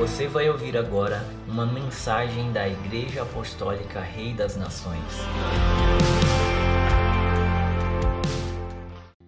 Você vai ouvir agora uma mensagem da Igreja Apostólica Rei das Nações.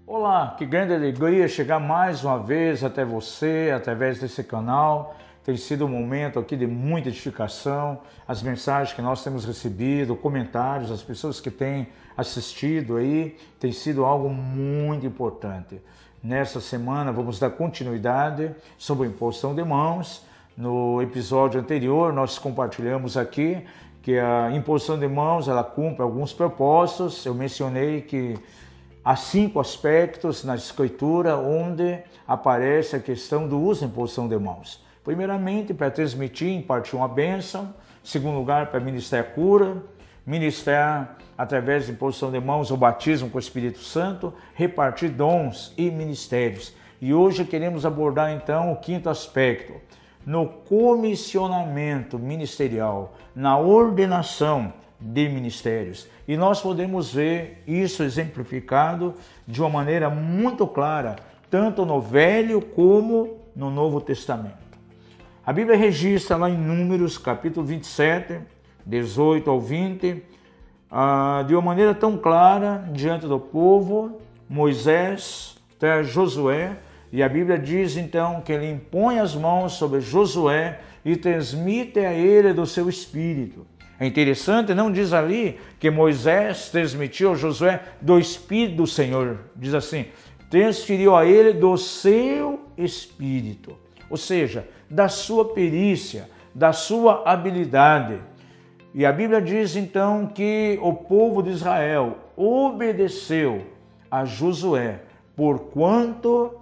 Olá, que grande alegria chegar mais uma vez até você, através desse canal. Tem sido um momento aqui de muita edificação, as mensagens que nós temos recebido, comentários, as pessoas que têm assistido aí, tem sido algo muito importante. Nessa semana vamos dar continuidade sobre a imposição de mãos. No episódio anterior nós compartilhamos aqui que a imposição de mãos ela cumpre alguns propósitos. Eu mencionei que há cinco aspectos na escritura onde aparece a questão do uso da imposição de mãos. Primeiramente, para transmitir impartir uma bênção. Segundo lugar, para ministrar cura. Ministrar através de imposição de mãos o batismo com o Espírito Santo. Repartir dons e ministérios. E hoje queremos abordar então o quinto aspecto. No comissionamento ministerial, na ordenação de ministérios. E nós podemos ver isso exemplificado de uma maneira muito clara, tanto no Velho como no Novo Testamento. A Bíblia registra lá em Números, capítulo 27, 18 ao 20, ah, de uma maneira tão clara diante do povo, Moisés até Josué, e a Bíblia diz então que ele impõe as mãos sobre Josué e transmite a ele do seu espírito. É interessante, não diz ali que Moisés transmitiu a Josué do espírito do Senhor, diz assim: transferiu a ele do seu espírito, ou seja, da sua perícia, da sua habilidade. E a Bíblia diz então que o povo de Israel obedeceu a Josué, porquanto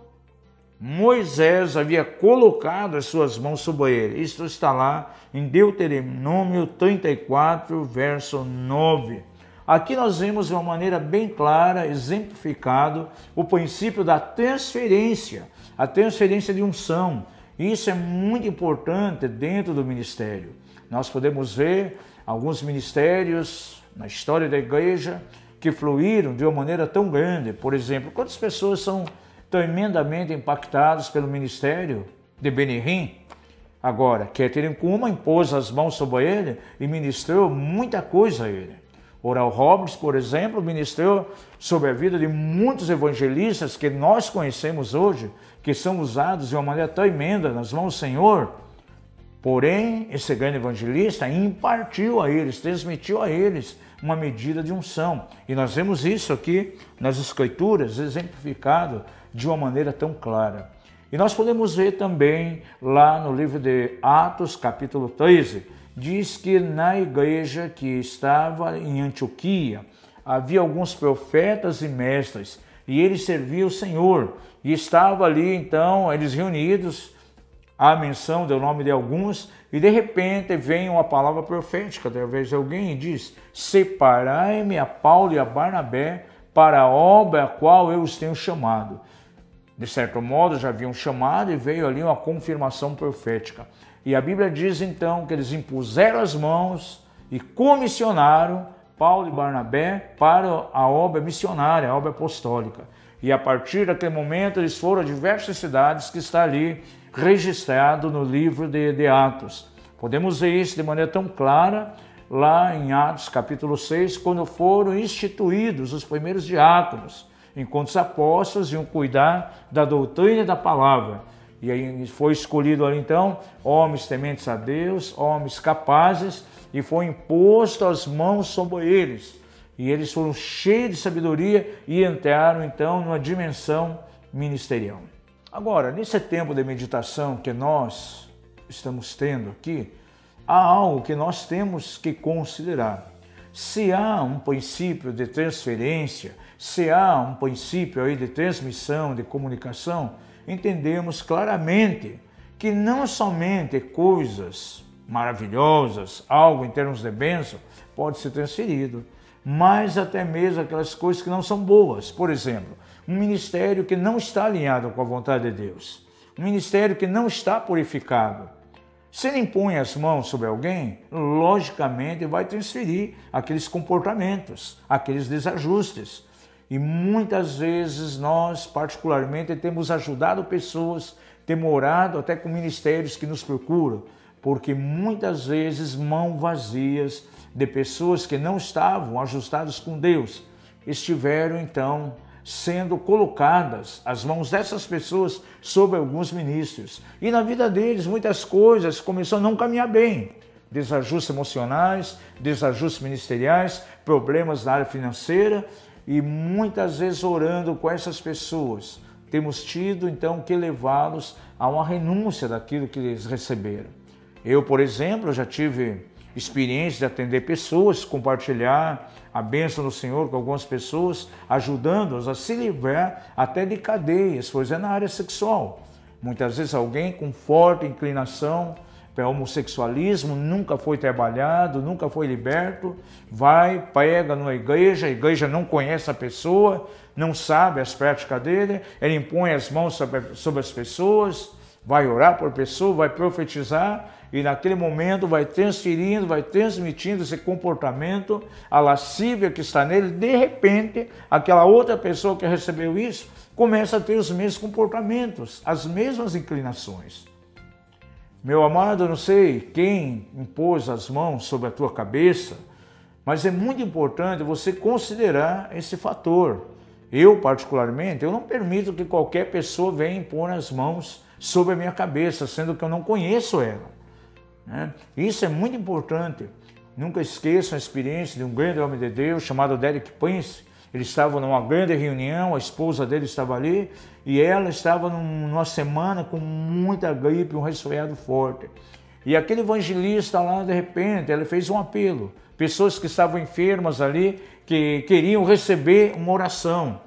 Moisés havia colocado as suas mãos sobre ele. Isso está lá em Deuteronômio 34, verso 9. Aqui nós vemos de uma maneira bem clara, exemplificado, o princípio da transferência, a transferência de unção, isso é muito importante dentro do ministério. Nós podemos ver alguns ministérios na história da igreja que fluíram de uma maneira tão grande. Por exemplo, quantas pessoas são tremendamente impactadas pelo ministério de Benihim? Agora, Catherine Kuma impôs as mãos sobre ele e ministrou muita coisa a ele. Oral Roberts, por exemplo, ministrou sobre a vida de muitos evangelistas que nós conhecemos hoje, que são usados de uma maneira tremenda nas mãos do Senhor. Porém, esse grande evangelista impartiu a eles, transmitiu a eles uma medida de unção. E nós vemos isso aqui nas Escrituras, exemplificado de uma maneira tão clara. E nós podemos ver também lá no livro de Atos, capítulo 13, diz que na igreja que estava em Antioquia havia alguns profetas e mestres e eles serviam o Senhor. E estava ali então eles reunidos, a menção do nome de alguns, e de repente vem uma palavra profética através de alguém e diz: Separai-me a Paulo e a Barnabé para a obra a qual eu os tenho chamado. De certo modo, já haviam chamado e veio ali uma confirmação profética. E a Bíblia diz então que eles impuseram as mãos e comissionaram Paulo e Barnabé para a obra missionária, a obra apostólica. E a partir daquele momento eles foram a diversas cidades que está ali registrado no livro de, de Atos. Podemos ver isso de maneira tão clara lá em Atos capítulo 6, quando foram instituídos os primeiros diáconos, enquanto os apóstolos iam cuidar da doutrina e da palavra. E aí foi escolhido ali então homens tementes a Deus, homens capazes, e foi imposto as mãos sobre eles. E eles foram cheios de sabedoria e entraram então numa dimensão ministerial. Agora, nesse tempo de meditação que nós estamos tendo aqui, há algo que nós temos que considerar. Se há um princípio de transferência, se há um princípio aí de transmissão, de comunicação, entendemos claramente que não somente coisas maravilhosas, algo em termos de bênção, pode ser transferido, mas até mesmo aquelas coisas que não são boas. Por exemplo, um ministério que não está alinhado com a vontade de Deus, um ministério que não está purificado. Se ele impõe as mãos sobre alguém, logicamente vai transferir aqueles comportamentos, aqueles desajustes. E muitas vezes nós, particularmente, temos ajudado pessoas, temos até com ministérios que nos procuram, porque muitas vezes mãos vazias de pessoas que não estavam ajustadas com Deus estiveram então sendo colocadas as mãos dessas pessoas sobre alguns ministros. E na vida deles muitas coisas começaram a não caminhar bem. Desajustes emocionais, desajustes ministeriais, problemas na área financeira e muitas vezes orando com essas pessoas. Temos tido então que levá-los a uma renúncia daquilo que eles receberam. Eu, por exemplo, já tive experiência de atender pessoas, compartilhar a bênção do Senhor com algumas pessoas, ajudando-as a se livrar até de cadeias, pois é na área sexual. Muitas vezes alguém com forte inclinação para homossexualismo, nunca foi trabalhado, nunca foi liberto, vai, pega numa igreja, a igreja não conhece a pessoa, não sabe as práticas dele, ele impõe as mãos sobre, sobre as pessoas, vai orar por pessoa, vai profetizar e naquele momento vai transferindo, vai transmitindo esse comportamento, a lascívia que está nele, de repente, aquela outra pessoa que recebeu isso começa a ter os mesmos comportamentos, as mesmas inclinações. Meu amado, não sei quem impôs as mãos sobre a tua cabeça, mas é muito importante você considerar esse fator. Eu, particularmente, eu não permito que qualquer pessoa venha impor as mãos sobre a minha cabeça, sendo que eu não conheço ela. Né? Isso é muito importante. Nunca esqueçam a experiência de um grande homem de Deus chamado Derek Prince. Ele estava numa grande reunião, a esposa dele estava ali e ela estava numa semana com muita gripe, um resfriado forte. E aquele evangelista lá, de repente, ele fez um apelo. Pessoas que estavam enfermas ali, que queriam receber uma oração.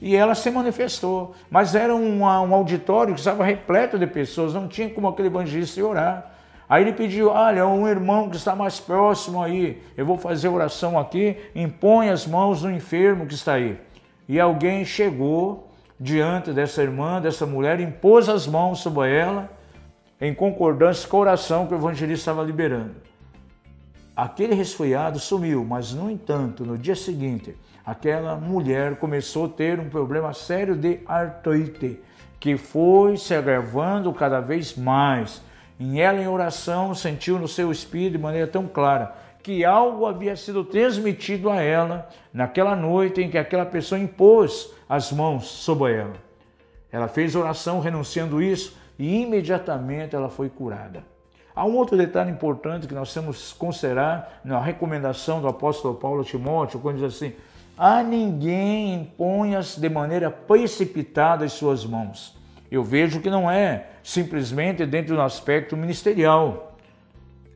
E ela se manifestou. Mas era um, um auditório que estava repleto de pessoas, não tinha como aquele evangelista orar. Aí ele pediu: Olha, um irmão que está mais próximo aí, eu vou fazer oração aqui, impõe as mãos no enfermo que está aí. E alguém chegou diante dessa irmã, dessa mulher, impôs as mãos sobre ela, em concordância com a oração que o evangelista estava liberando. Aquele resfriado sumiu, mas no entanto, no dia seguinte, aquela mulher começou a ter um problema sério de artrite, que foi se agravando cada vez mais em ela, em oração, sentiu no seu espírito de maneira tão clara que algo havia sido transmitido a ela naquela noite em que aquela pessoa impôs as mãos sobre ela. Ela fez oração renunciando isso e imediatamente ela foi curada. Há um outro detalhe importante que nós temos que considerar na recomendação do apóstolo Paulo a Timóteo, quando diz assim: a ninguém imponhas de maneira precipitada as suas mãos. Eu vejo que não é simplesmente dentro do aspecto ministerial.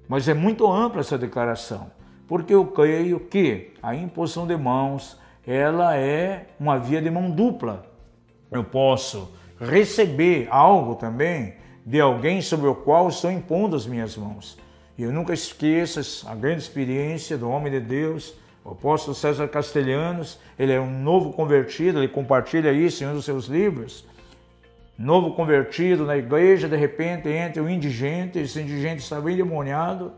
Mas é muito ampla essa declaração, porque eu creio que a imposição de mãos, ela é uma via de mão dupla. Eu posso receber algo também de alguém sobre o qual estou impondo as minhas mãos. E eu nunca esqueço a grande experiência do homem de Deus, o apóstolo César Castelhanos, ele é um novo convertido, ele compartilha isso em um dos seus livros. Novo convertido na igreja, de repente entra um indigente, esse indigente estava endemoniado,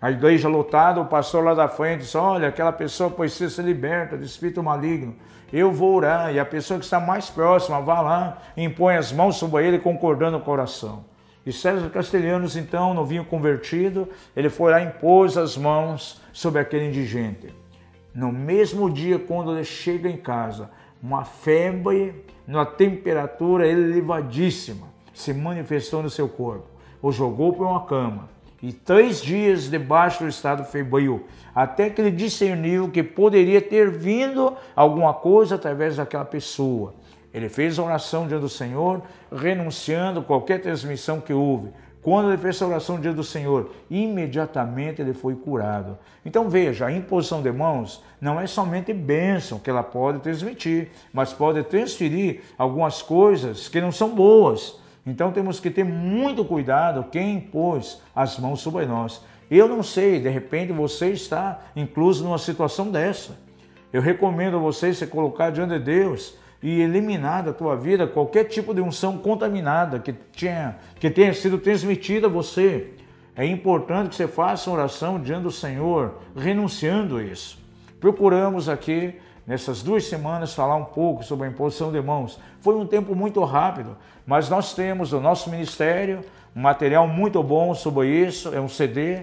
a igreja lotada, o pastor lá da frente disse, olha, aquela pessoa precisa ser liberta de espírito maligno, eu vou orar, e a pessoa que está mais próxima, vá lá, impõe as mãos sobre ele, concordando o coração. E César Castelhanos, então, novinho convertido, ele foi lá e impôs as mãos sobre aquele indigente. No mesmo dia, quando ele chega em casa, uma febre numa temperatura elevadíssima, se manifestou no seu corpo, o jogou para uma cama e três dias debaixo do estado febril, até que ele discerniu que poderia ter vindo alguma coisa através daquela pessoa. Ele fez a oração diante do Senhor, renunciando qualquer transmissão que houve, quando ele fez a oração diante do Senhor, imediatamente ele foi curado. Então veja, a imposição de mãos não é somente bênção que ela pode transmitir, mas pode transferir algumas coisas que não são boas. Então temos que ter muito cuidado quem impôs as mãos sobre nós. Eu não sei, de repente você está incluso numa situação dessa. Eu recomendo a você se colocar diante de Deus e eliminar da tua vida qualquer tipo de unção contaminada que, tinha, que tenha sido transmitida a você. É importante que você faça oração diante do Senhor, renunciando a isso. Procuramos aqui nessas duas semanas, falar um pouco sobre a imposição de mãos. Foi um tempo muito rápido, mas nós temos no nosso ministério um material muito bom sobre isso. É um CD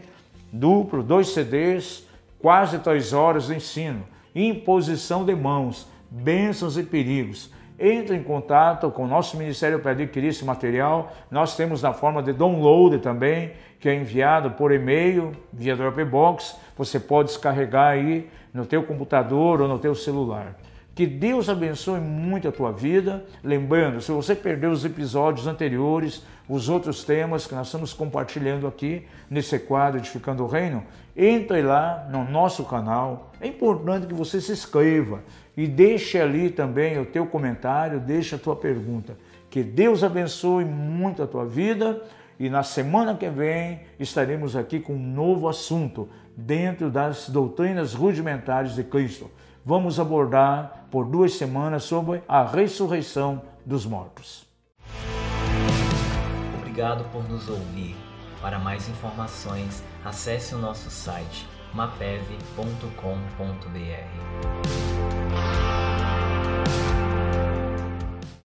duplo, dois CDs, quase três horas de ensino. Imposição de mãos, bênçãos e perigos entre em contato com o nosso ministério para adquirir esse material. Nós temos na forma de download também, que é enviado por e-mail via Dropbox. Você pode descarregar aí no teu computador ou no teu celular. Que Deus abençoe muito a tua vida. Lembrando, se você perdeu os episódios anteriores, os outros temas que nós estamos compartilhando aqui nesse quadro Edificando o Reino, entre lá no nosso canal. É importante que você se inscreva e deixe ali também o teu comentário, deixe a tua pergunta. Que Deus abençoe muito a tua vida e na semana que vem estaremos aqui com um novo assunto dentro das doutrinas rudimentares de Cristo. Vamos abordar por duas semanas sobre a ressurreição dos mortos. Obrigado por nos ouvir. Para mais informações, acesse o nosso site mapev.com.br.